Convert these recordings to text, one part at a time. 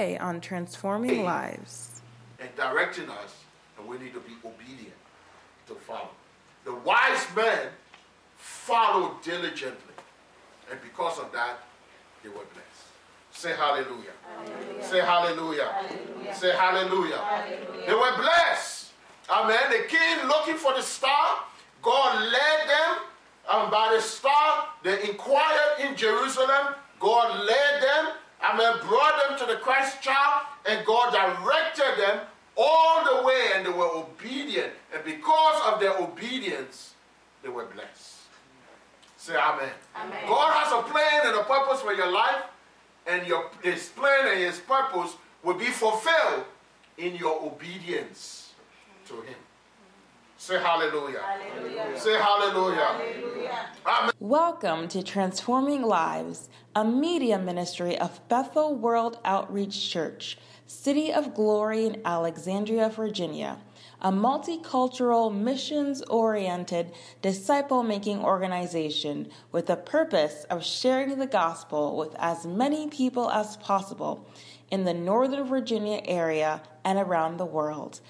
Today on Transforming Lives. and directing us, and we need to be obedient to follow. The wise men followed diligently, and because of that, they were blessed. Say hallelujah. Say hallelujah. Say hallelujah. They were blessed. Amen. The king looking for the star, God led them, and by the star, they inquired in Jerusalem. God led them, amen, brought them to the Christ child, and God directed them all the way, and they were obedient. And because of their obedience, they were blessed. Say amen. Amen. God has a plan and a purpose for your life, and your his plan and his purpose will be fulfilled in your obedience to him. Say hallelujah. Hallelujah. Say hallelujah. Hallelujah. Amen. Welcome to Transforming Lives, a media ministry of Bethel World Outreach Church, City of Glory in Alexandria, Virginia, a multicultural, missions oriented, disciple making organization with the purpose of sharing the gospel with as many people as possible in the Northern Virginia area and around the world.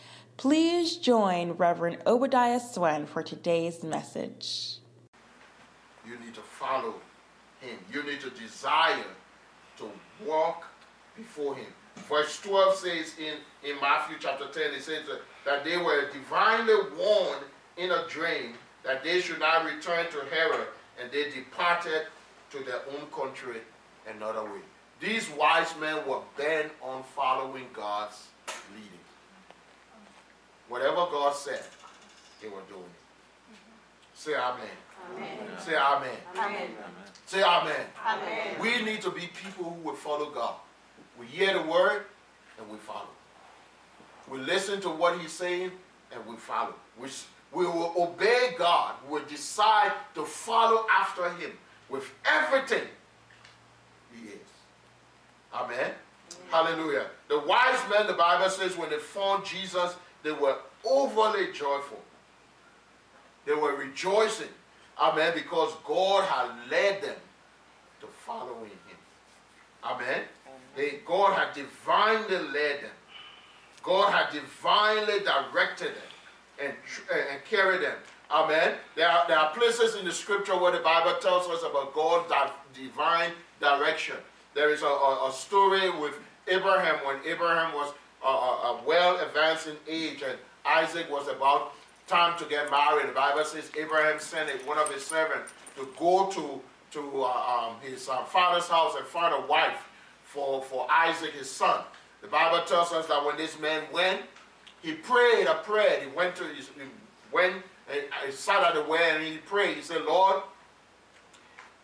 Please join Reverend Obadiah Swen for today's message. You need to follow him. You need to desire to walk before him. Verse 12 says in, in Matthew chapter 10, it says that, that they were divinely warned in a dream that they should not return to Herod, and they departed to their own country another way. These wise men were bent on following God's leading. Whatever God said, they were doing it. Say amen. Amen. Say amen. Amen. Say amen. Amen. We need to be people who will follow God. We hear the word and we follow. We listen to what he's saying and we follow. We, we will obey God. We will decide to follow after him with everything he is. Amen. Hallelujah. The wise men, the Bible says, when they found Jesus, they were overly joyful. They were rejoicing. Amen. Because God had led them to following him. Amen. They, God had divinely led them. God had divinely directed them and, and carried them. Amen. There are, there are places in the scripture where the Bible tells us about God's di- divine direction. There is a, a, a story with Abraham when Abraham was uh, well advanced in age and Isaac was about time to get married. The Bible says Abraham sent one of his servants to go to, to uh, um, his uh, father's house and find a wife for, for Isaac, his son. The Bible tells us that when this man went, he prayed a prayer. He went to his, he went and he sat at the well and he prayed. He said, Lord,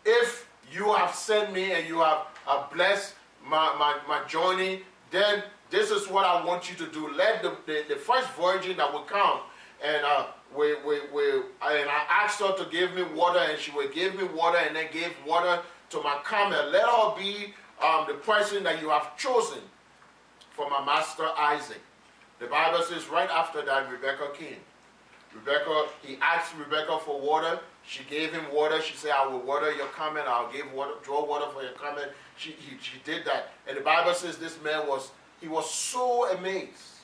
if you have sent me and you have, have blessed my, my, my journey, then this is what I want you to do. Let the, the, the first virgin that will come and uh, we, we, we, and I asked her to give me water and she will give me water and then gave water to my camel. Let her be um, the person that you have chosen for my master Isaac. The Bible says right after that Rebecca came. Rebecca, he asked Rebecca for water. She gave him water. She said, I will water your camel. I'll give water, draw water for your camel. She, he, she did that. And the Bible says this man was, he was so amazed.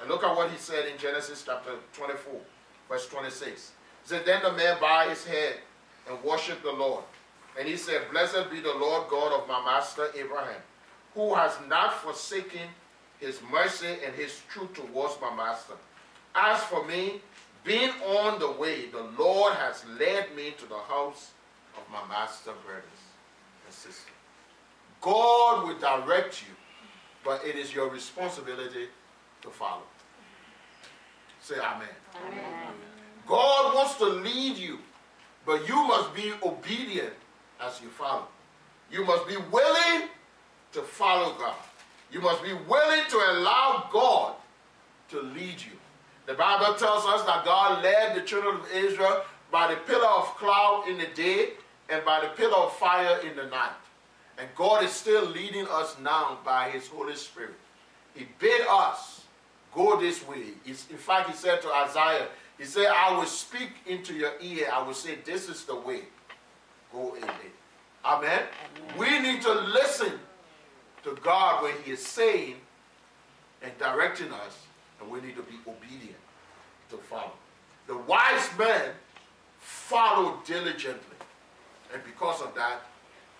And look at what he said in Genesis chapter 24, verse 26. He said, Then the man bowed his head and worshiped the Lord. And he said, Blessed be the Lord God of my master Abraham, who has not forsaken his mercy and his truth towards my master. As for me, being on the way, the Lord has led me to the house of my master brothers and sisters. God will direct you, but it is your responsibility to follow. Say amen. Amen. God wants to lead you, but you must be obedient as you follow. You must be willing to follow God. You must be willing to allow God to lead you. The Bible tells us that God led the children of Israel by the pillar of cloud in the day and by the pillar of fire in the night. And God is still leading us now by His Holy Spirit. He bid us go this way. He's- in fact, He said to Isaiah, He said, I will speak into your ear. I will say, This is the way. Go in it. Amen. We need to listen to God when He is saying and directing us, and we need to be obedient to follow. The wise men followed diligently, and because of that,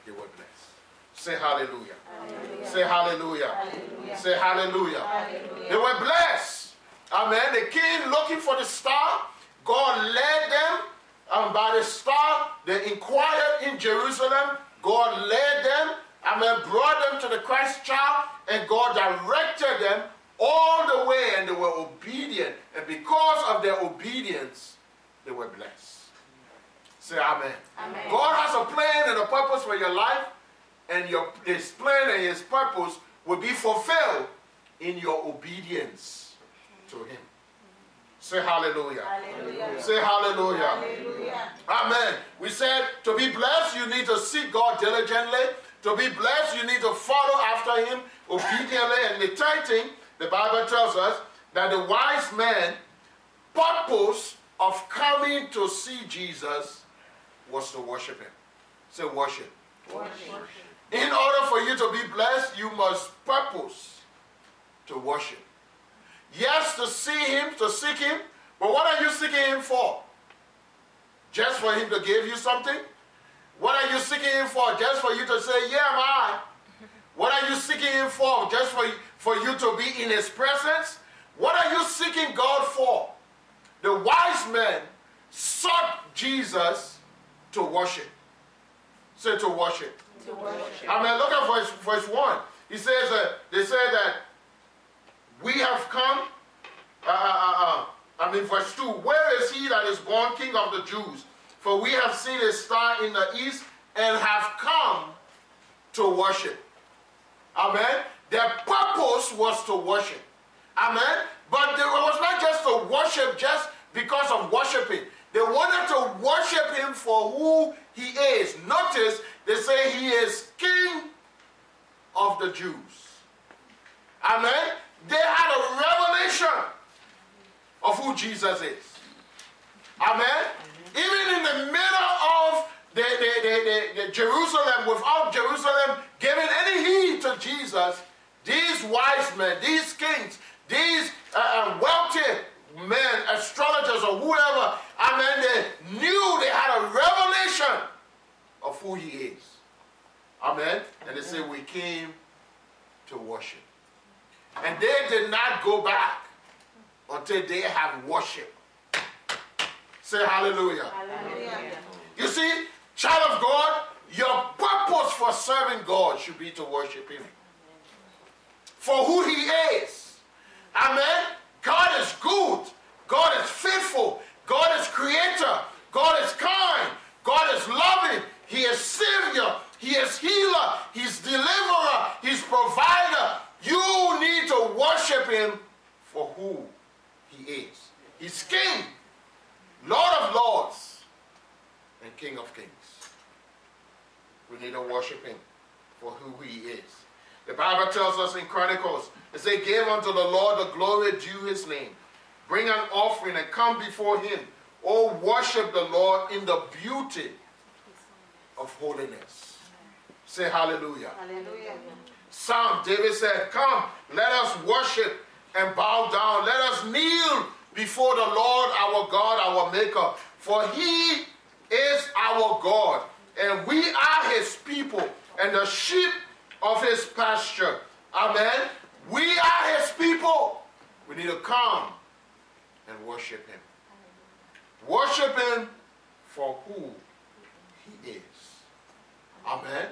they were blessed. Say hallelujah. hallelujah. Say hallelujah. hallelujah. Say hallelujah. hallelujah. They were blessed. Amen. They came looking for the star, God led them and by the star, they inquired in Jerusalem. God led them, amen, brought them to the Christ child, and God directed them all the way, and they were obedient. And because of their obedience, they were blessed. Say amen. amen. God has a plan and a purpose for your life, and your, his plan and his purpose will be fulfilled in your obedience to him. Say hallelujah. hallelujah. Say hallelujah. hallelujah. Amen. We said to be blessed, you need to seek God diligently. To be blessed, you need to follow after him obediently. And the third thing, the Bible tells us that the wise man purpose of coming to see Jesus was to worship him. Say worship. Worship. In order for you to be blessed, you must purpose to worship. Yes, to see him, to seek him, but what are you seeking him for? Just for him to give you something? What are you seeking him for? Just for you to say, yeah, I? What are you seeking him for? Just for, for you to be in his presence? What are you seeking God for? The wise men sought Jesus to worship. Say to worship. To worship. I mean, look at verse, verse 1. He says that they say that we have come, uh, uh, uh, I mean, verse 2 Where is he that is born king of the Jews? For we have seen a star in the east and have come to worship. Amen. Their purpose was to worship. Amen. But it was not just to worship just because of worshiping. They wanted to worship him for who he is. Notice they say he is king of the Jews. Amen. They had a revelation of who Jesus is. Amen. Even in the middle of the, the, the, the, Jerusalem, without Jerusalem giving any heed to Jesus, these wise men, these kings, these uh, uh wealthy men, astrologers, or whoever, I they knew they had a revelation of who he is. Amen. And they say, We came to worship. And they did not go back until they have worship. Say hallelujah. hallelujah. You see, child of God, your purpose for serving God should be to worship Him. For who He is. Amen. God is good. God is faithful. God is creator. God is kind. God is loving. He is Savior. He is healer. He's deliverer. He's provider. You need to worship him for who he is. He's King, Lord of Lords, and King of Kings. We need to worship him for who he is. The Bible tells us in Chronicles, it says, Give unto the Lord the glory due his name. Bring an offering and come before him. Oh, worship the Lord in the beauty of holiness. Say hallelujah. Hallelujah. Psalm, David said, Come, let us worship and bow down. Let us kneel before the Lord our God, our Maker. For he is our God, and we are his people, and the sheep of his pasture. Amen. We are his people. We need to come and worship him. Worship him for who. Amen.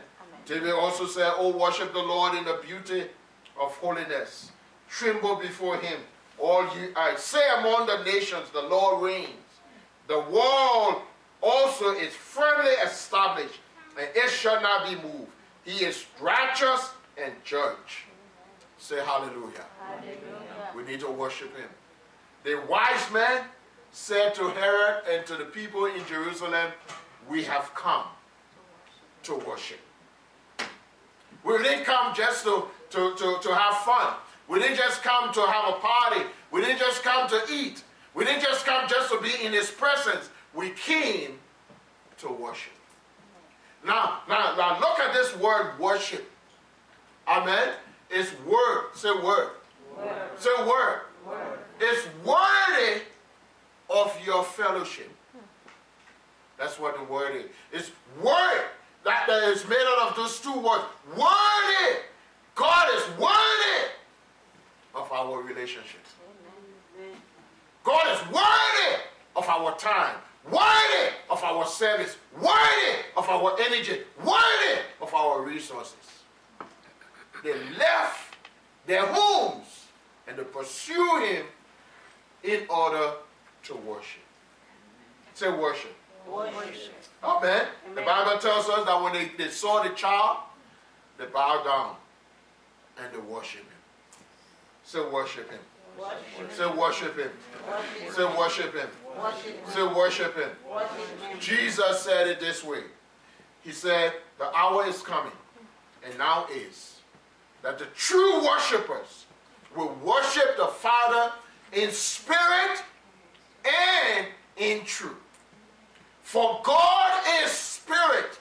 David also said, Oh, worship the Lord in the beauty of holiness. Tremble before him, all ye I Say among the nations, the Lord reigns. The world also is firmly established, and it shall not be moved. He is righteous and judge. Say hallelujah. hallelujah. We need to worship him. The wise man said to Herod and to the people in Jerusalem, We have come to worship. We didn't come just to, to, to, to have fun. We didn't just come to have a party. We didn't just come to eat. We didn't just come just to be in His presence. We came to worship. Now, now, now look at this word worship. Amen. It's word. Say word. word. Say word. word. It's worthy of your fellowship. Hmm. That's what the word is. It's word that is made out of those two words. Worthy. God is worthy of our relationships. God is worthy of our time, worthy of our service, worthy of our energy, worthy of our resources. They left their homes and to pursue him in order to worship. Say worship. Worship. Amen. The Bible tells us that when they, they saw the child, they bowed down and they worship him. Say worship him. Say worship him. Say worship him. Say worship him. Jesus said it this way. He said, the hour is coming, and now is, that the true worshippers will worship the Father in spirit and in truth. For God is spirit,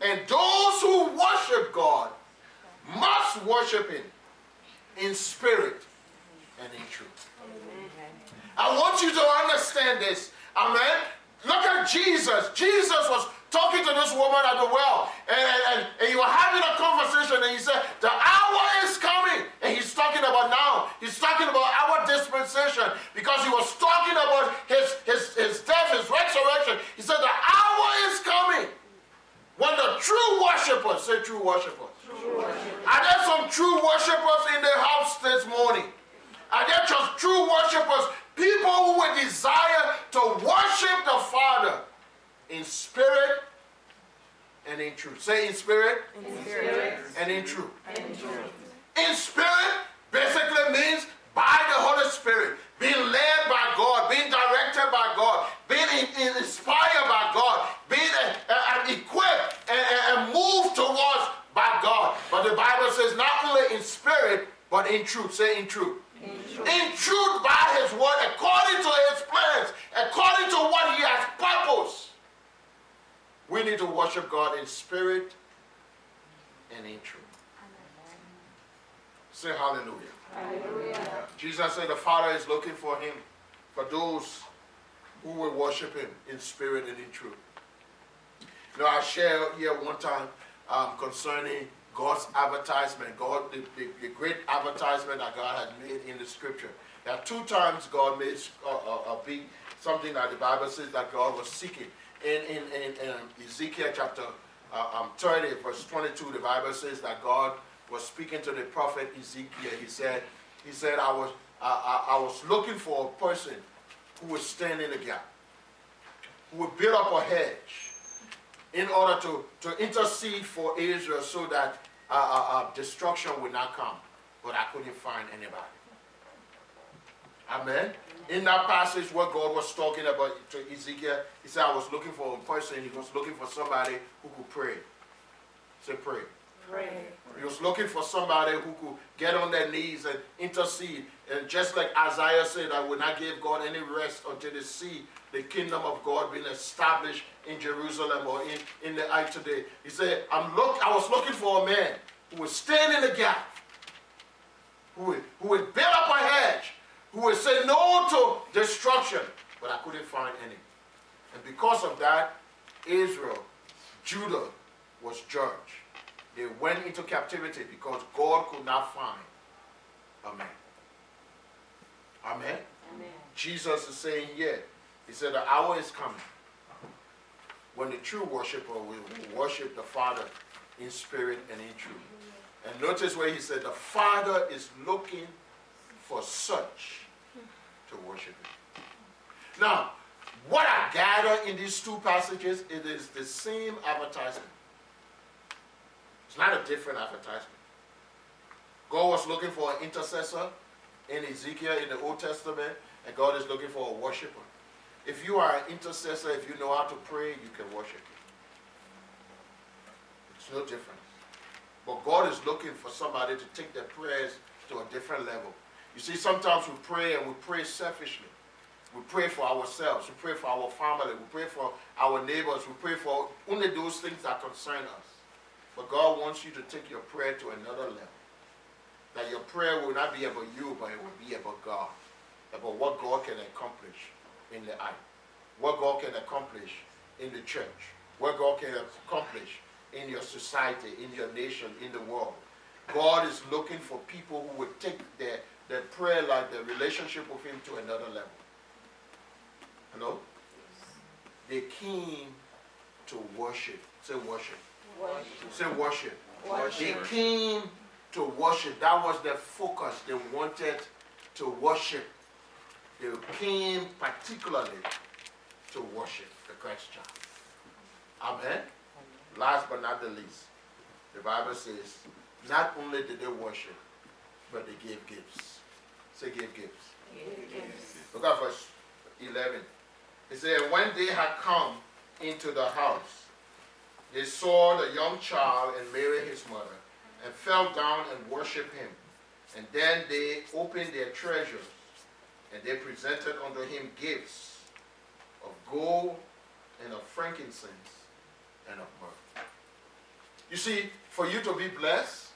and those who worship God must worship Him in spirit and in truth. I want you to understand this. Amen. Look at Jesus. Jesus was talking to this woman at the well, and, and, and you were having a conversation, and he said, The hour is coming. And he's talking about now. He's talking about our dispensation because he was talking about his, his, his death, his resurrection. He said, The hour is coming when the true worshipers, say true worshipers. True worshipers. Are there some true worshipers in the house this morning? Are there just true worshipers? People who would desire to worship the Father in spirit and in truth. Say in spirit, in spirit. and in truth. And in, truth. In spirit basically means by the Holy Spirit, being led by God, being directed by God, being in, in inspired by God, being uh, uh, equipped and, and moved towards by God. But the Bible says not only in spirit, but in truth. Say in truth. In truth. in truth by his word, according to his plans, according to what he has purposed. We need to worship God in spirit and in truth. Say hallelujah. hallelujah. Jesus said the Father is looking for him, for those who will worship him in spirit and in truth. You know, I shared here one time um, concerning God's advertisement, God, the, the, the, great advertisement that God has made in the scripture. There are two times God made a, a, a big something that the Bible says that God was seeking. In, in, in, in Ezekiel chapter uh, um, 30, verse 22, the Bible says that God was speaking to the prophet Ezekiel. He said, he said, I was, I, I, I was looking for a person who would stand in the gap, who would build up a hedge in order to, to intercede for Israel so that uh, uh, uh, destruction would not come. But I couldn't find anybody. Amen. In that passage what God was talking about to Ezekiel, he said, I was looking for a person, he was looking for somebody who could pray. Say pray. Pray. He was looking for somebody who could get on their knees and intercede. And just like Isaiah said, I will not give God any rest until they see the kingdom of God being established in Jerusalem or in, in the earth today. He said, I'm look, I was looking for a man who would stand in the gap, who would, who would build up a hedge, who would say no to destruction. But I couldn't find any. And because of that, Israel, Judah was judged. They went into captivity because God could not find a man. Amen. Amen. Jesus is saying, yeah. He said, the hour is coming when the true worshiper will worship the Father in spirit and in truth. And notice where he said, the Father is looking for such to worship him. Now, what I gather in these two passages, it is the same advertisement. It's not a different advertisement. God was looking for an intercessor in Ezekiel in the Old Testament, and God is looking for a worshiper. If you are an intercessor, if you know how to pray, you can worship. It's no difference. But God is looking for somebody to take their prayers to a different level. You see, sometimes we pray and we pray selfishly. We pray for ourselves. We pray for our family. We pray for our neighbors. We pray for only those things that concern us. But God wants you to take your prayer to another level. That your prayer will not be about you, but it will be about God. About what God can accomplish in the eye. What God can accomplish in the church. What God can accomplish in your society, in your nation, in the world. God is looking for people who would take their, their prayer life, their relationship with Him to another level. Hello? They came to worship. Say worship. Worship. Say worship. worship. They came to worship. That was their focus. They wanted to worship. They came particularly to worship the Christ child. Amen. Last but not the least, the Bible says, not only did they worship, but they gave gifts. Say, give gifts. Give gifts. Look at verse 11. It said, when they had come into the house, they saw the young child and Mary his mother, and fell down and worshipped him. And then they opened their treasures, and they presented unto him gifts of gold and of frankincense and of myrrh. You see, for you to be blessed,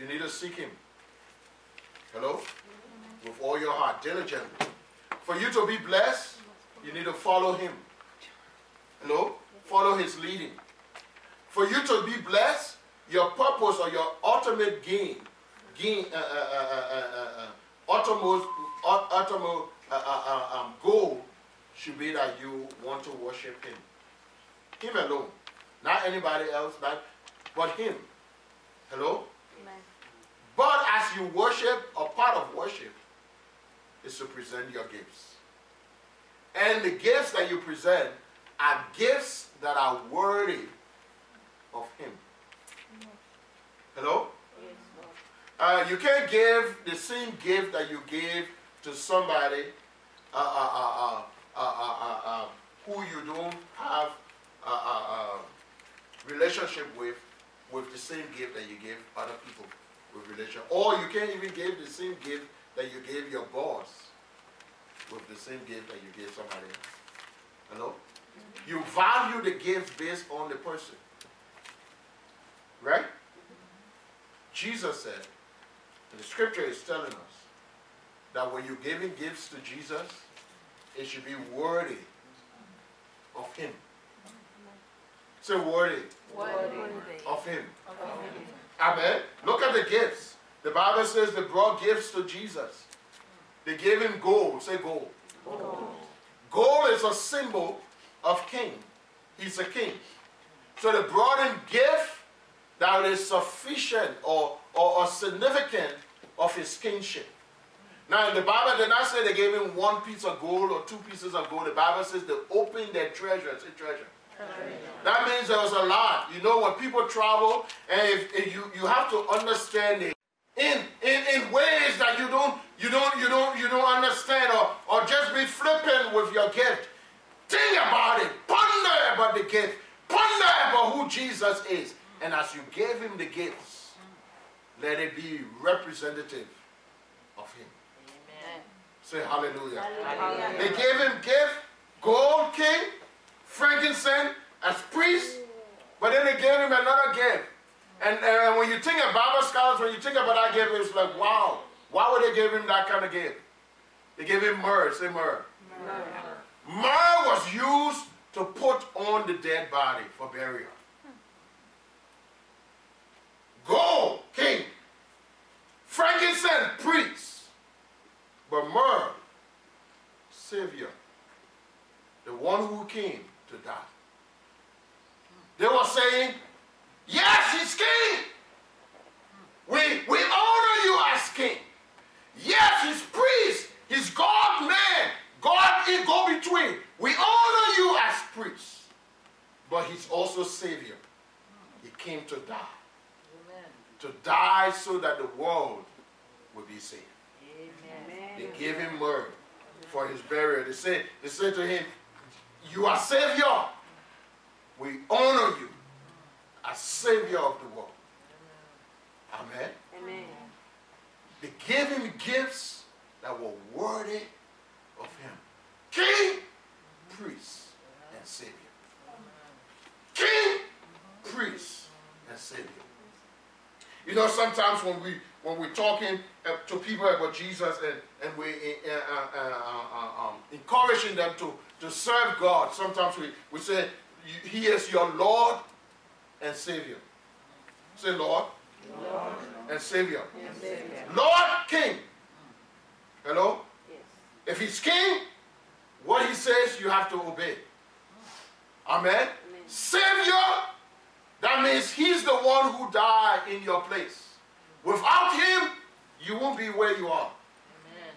you need to seek him. Hello? With all your heart, diligently. For you to be blessed, you need to follow him. Hello? Follow his leading. For you to be blessed, your purpose or your ultimate gain, gain, uh, uh, uh, ultimate, ultimate um, goal should be that you want to worship him. Him alone. Not anybody else, not, but him. Hello? Amen. But as you worship, a part of worship is to present your gifts. And the gifts that you present are gifts that are worthy of Him. Hello? Uh, you can't give the same gift that you gave to somebody uh, uh, uh, who you don't have a relationship with, with the same gift that you give other people with relation. Or you can't even give the same gift that you gave your boss with the same gift that you gave somebody else. Hello? You value the gift based on the person. Right? Jesus said, and the scripture is telling us, that when you're giving gifts to Jesus, it should be worthy of Him. Say worthy, worthy. of Him. Amen. Look at the gifts. The Bible says they brought gifts to Jesus. They gave him gold. Say gold. Gold, gold is a symbol of king. He's a king. So they brought him gift that is sufficient or, or, or significant of his kingship. Now, in the Bible did not say they gave him one piece of gold or two pieces of gold. The Bible says they opened their treasure. Say treasure. That means there was a lot. You know, when people travel, and if, if you, you have to understand it in, in, in ways that you don't you don't you don't you don't understand or, or just be flippant with your gift. Think about it. Ponder about the gift. Ponder about who Jesus is. And as you gave him the gifts, let it be representative of him. Amen. Say hallelujah. hallelujah. They gave him gift, gold king, frankincense as priest, but then they gave him another gift. And, and when you think of Bible scholars, when you think about that gift, it's like, wow, why would they give him that kind of gift? They gave him myrrh. Say myrrh. Myrrh, myrrh was used to put on the dead body for burial. Gold, king. Frankincense, priest. But myrrh, savior. The one who came to die. They were saying, yes, he's king. We, we honor you as king. Yes, he's priest. He's God man. God in go between. We honor you as priest. But he's also Savior. He came to die. To die so that the world would be saved. Amen. They gave him myrrh for his burial. They said, they said to him, You are Savior. We honor you as Savior of the world. Amen. Amen. They gave him gifts that were worthy of him. King, priest, and Savior. King, priest, and Savior. You know, sometimes when we when we're talking uh, to people about Jesus and, and we uh, uh, uh, um, encouraging them to, to serve God, sometimes we, we say, He is your Lord and Savior. Say, Lord, Lord. and Savior. Yes. Lord, King. Hello? Yes. If He's King, what He says, you have to obey. Amen? Amen. Savior, that means He's the one who died in your place. Without him, you won't be where you are. Amen.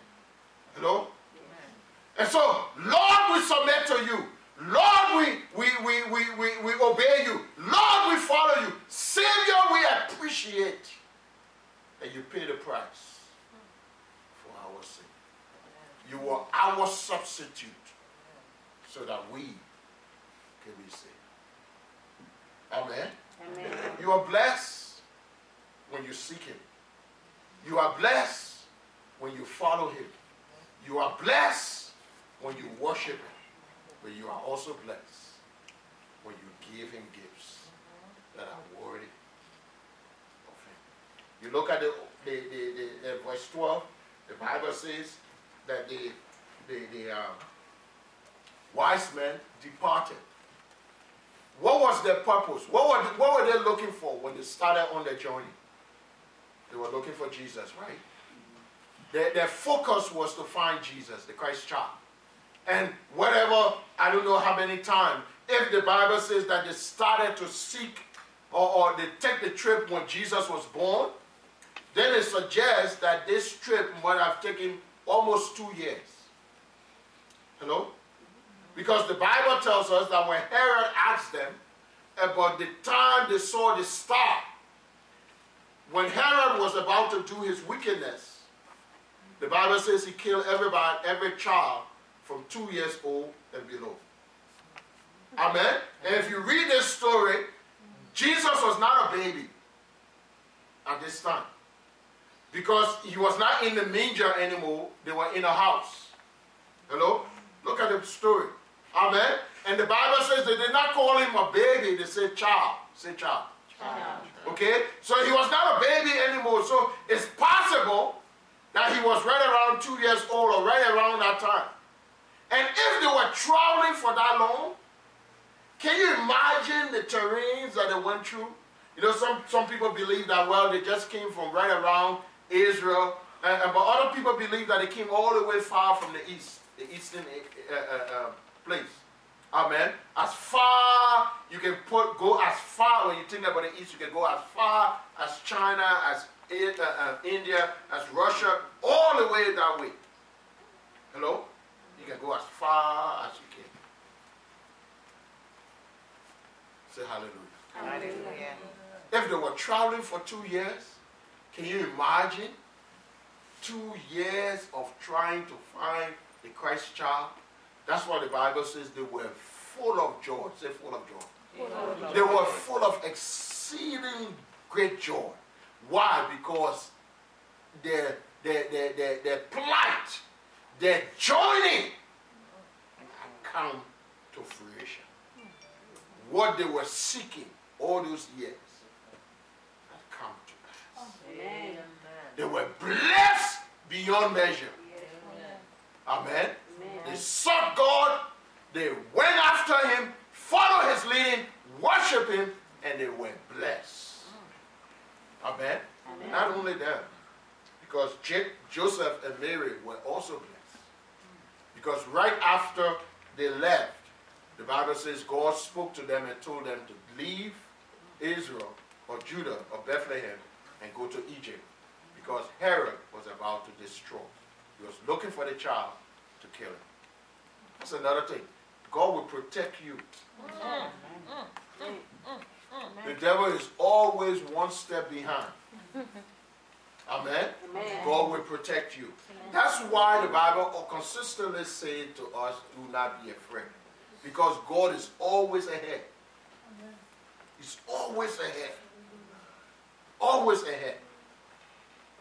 Hello? Amen. And so, Lord, we submit to you. Lord, we, we, we, we, we, we obey you. Lord, we follow you. Savior, we appreciate that you pay the price for our sin. You were our substitute so that we can be saved. Amen. Amen. You are blessed when you seek Him. You are blessed when you follow Him. You are blessed when you worship Him. But you are also blessed when you give Him gifts that are worthy of Him. You look at the, the, the, the verse 12, the Bible says that the, the, the uh, wise men departed. Was their purpose? What were, what were they looking for when they started on their journey? They were looking for Jesus, right? Their, their focus was to find Jesus, the Christ child. And whatever, I don't know how many times, if the Bible says that they started to seek or, or they take the trip when Jesus was born, then it suggests that this trip might have taken almost two years. Hello? Because the Bible tells us that when Herod asked them about the time they saw the star, when Herod was about to do his wickedness, the Bible says he killed everybody, every child from two years old and below. Amen. And if you read this story, Jesus was not a baby at this time. Because he was not in the manger anymore, they were in a house. Hello? Look at the story. Amen. And the Bible says they did not call him a baby, they said child. Say child. child. Okay? So he was not a baby anymore. So it's possible that he was right around two years old or right around that time. And if they were traveling for that long, can you imagine the terrains that they went through? You know, some, some people believe that, well, they just came from right around Israel. and but other people believe that they came all the way far from the east, the eastern uh, uh, uh place. Amen. As far you can put go as far when you think about the east, you can go as far as China, as uh, uh, India, as Russia, all the way that way. Hello? You can go as far as you can. Say hallelujah. Hallelujah. If they were traveling for two years, can you imagine two years of trying to find the Christ child? That's why the Bible says they were full of joy. Say full of joy. Full of they were full of exceeding great joy. Why? Because their, their, their, their, their plight, their joining had come to fruition. What they were seeking all those years had come to pass. Amen. They were blessed beyond measure. Amen. They sought God, they went after him, followed his leading, worship him, and they were blessed. Amen? Amen. Not only them, because Joseph and Mary were also blessed. Because right after they left, the Bible says God spoke to them and told them to leave Israel or Judah or Bethlehem and go to Egypt because Herod was about to destroy. He was looking for the child to kill him. That's another thing. God will protect you. Mm, mm, mm, the devil is always one step behind. Amen? Amen. God will protect you. That's why the Bible consistently says to us, do not be afraid. Because God is always ahead. He's always ahead. Always ahead.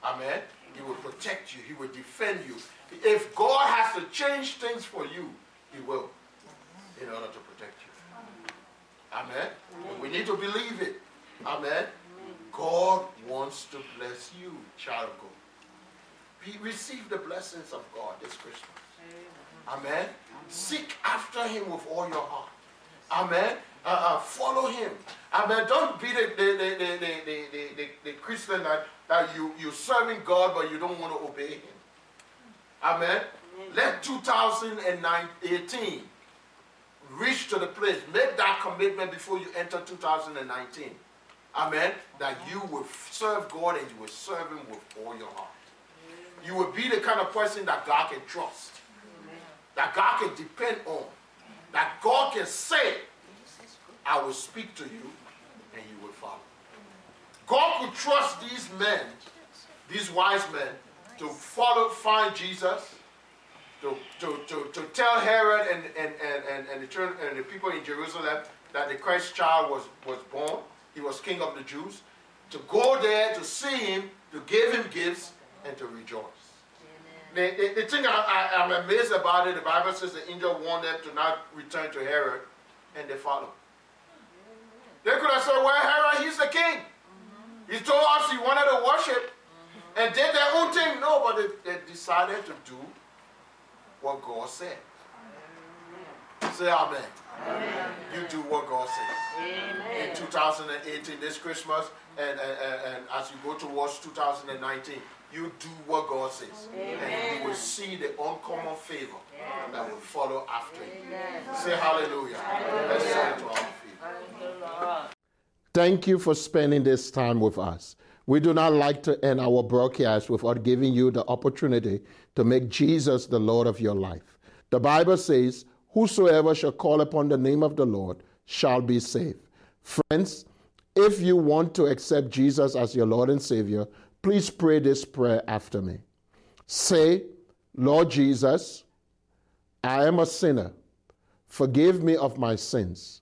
Amen? He will protect you. He will defend you. If God has to change things for you, he will in order to protect you. Amen. Amen. We need to believe it. Amen. God wants to bless you, child of God. Receive the blessings of God this Christmas. Amen. Amen. Seek after Him with all your heart. Amen. Uh, uh, follow Him. Amen. Don't be the, the, the, the, the, the, the, the Christian that, that you, you're serving God but you don't want to obey Him. Amen. Let 2018 reach to the place. Make that commitment before you enter 2019. Amen. That you will serve God and you will serve Him with all your heart. You will be the kind of person that God can trust, that God can depend on, that God can say, I will speak to you and you will follow. God could trust these men, these wise men, to follow, find Jesus, to, to, to, to tell Herod and, and, and, and, and, the, and the people in Jerusalem that the Christ child was, was born. He was king of the Jews. To go there, to see him, to give him gifts, and to rejoice. The, the, the, thing I, I, am amazed about it, the Bible says the angel warned them to not return to Herod, and they followed. They could have said, well, Herod, he's the king. Mm-hmm. He told us he wanted to worship mm-hmm. and did their own thing. No, but they, they decided to do what God said. Say amen. amen. You do what God says. Amen. In 2018, this Christmas, and, and, and, as you go towards 2019, you do what God says. Amen. And you will see the uncommon favor that will follow after you. Say hallelujah. hallelujah. Let's stand to our feet. Thank you for spending this time with us. We do not like to end our broadcast without giving you the opportunity to make Jesus the Lord of your life. The Bible says, Whosoever shall call upon the name of the Lord shall be saved. Friends, if you want to accept Jesus as your Lord and Savior, please pray this prayer after me. Say, Lord Jesus, I am a sinner. Forgive me of my sins.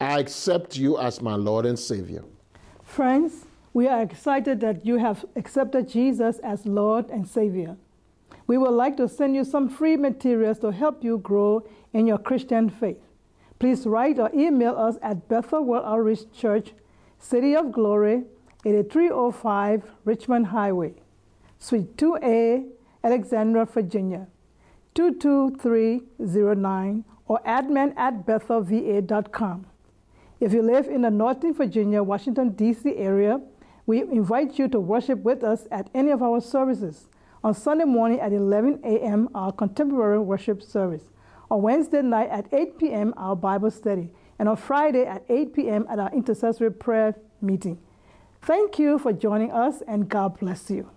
I accept you as my Lord and Savior. Friends, we are excited that you have accepted Jesus as Lord and Savior. We would like to send you some free materials to help you grow in your Christian faith. Please write or email us at Bethel World Outreach Church, City of Glory, 8305 Richmond Highway, Suite 2A, Alexandria, Virginia, 22309, or admin at bethelva.com. If you live in the Northern Virginia, Washington, D.C. area, we invite you to worship with us at any of our services. On Sunday morning at 11 a.m., our contemporary worship service. On Wednesday night at 8 p.m., our Bible study. And on Friday at 8 p.m. at our intercessory prayer meeting. Thank you for joining us, and God bless you.